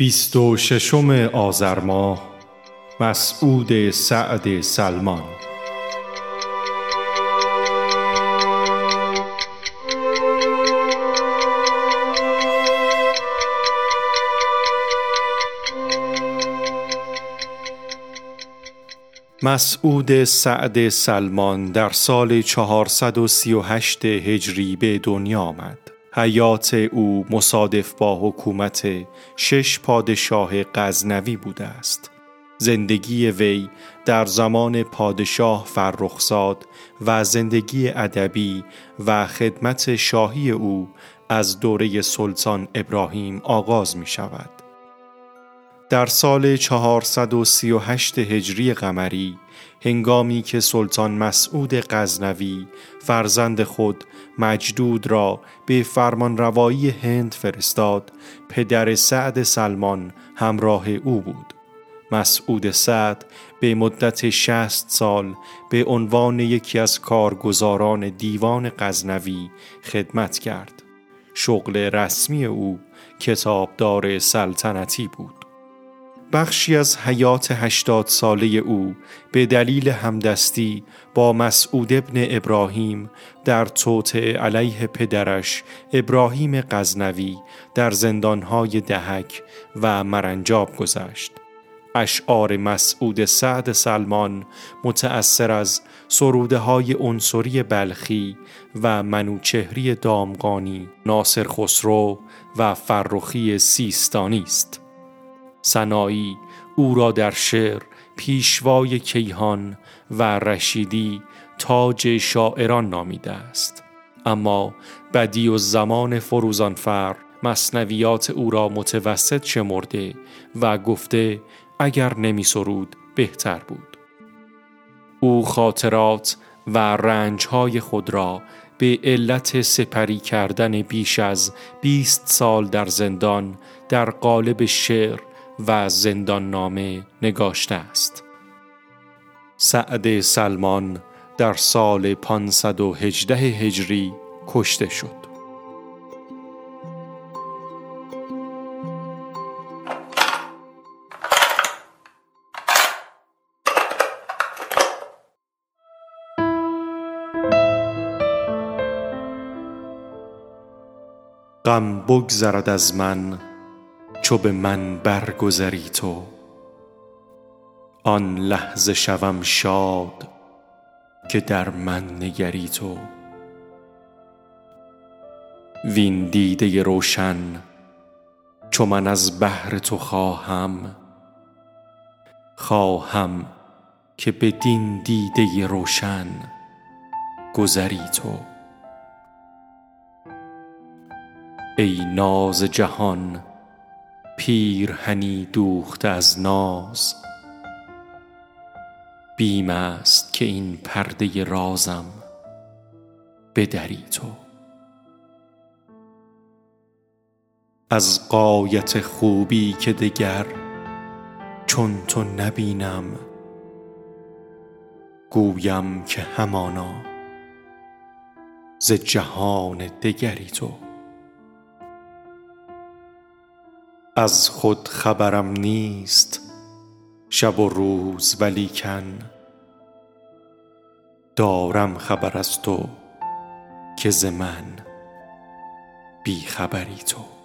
بیست و ششم آذر ماه مسعود سعد سلمان مسعود سعد سلمان در سال 438 هجری به دنیا آمد. حیات او مصادف با حکومت شش پادشاه غزنوی بوده است. زندگی وی در زمان پادشاه فرخزاد و زندگی ادبی و خدمت شاهی او از دوره سلطان ابراهیم آغاز می شود. در سال 438 هجری قمری هنگامی که سلطان مسعود غزنوی فرزند خود مجدود را به فرمانروایی هند فرستاد پدر سعد سلمان همراه او بود. مسعود سعد به مدت شست سال به عنوان یکی از کارگزاران دیوان غزنوی خدمت کرد. شغل رسمی او کتابدار سلطنتی بود. بخشی از حیات هشتاد ساله او به دلیل همدستی با مسعود ابن ابراهیم در توت علیه پدرش ابراهیم غزنوی در زندانهای دهک و مرنجاب گذشت. اشعار مسعود سعد سلمان متأثر از سروده های عنصری بلخی و منوچهری دامغانی ناصر خسرو و فرخی سیستانی است. سنایی او را در شعر پیشوای کیهان و رشیدی تاج شاعران نامیده است. اما بدی و زمان فروزانفر مصنویات او را متوسط شمرده و گفته اگر نمی سرود بهتر بود. او خاطرات و رنجهای خود را به علت سپری کردن بیش از 20 سال در زندان در قالب شعر و زندان نامه نگاشته است. سعد سلمان در سال 518 هجری کشته شد. غم بگذرد از من چو به من برگذری تو. آن لحظه شوم شاد که در من نگری تو. وین دیده روشن چو من از بهر تو خواهم خواهم که بدین دیده روشن گذری تو. ای ناز جهان پیرهنی دوخته از ناز. بیم است که این پرده رازم بدری تو. از قایت خوبی که دگر چون تو نبینم گویم که همانا ز جهان دگری تو. از خود خبرم نیست شب و روز ولیکن دارم خبر از تو که ز من بی خبری تو.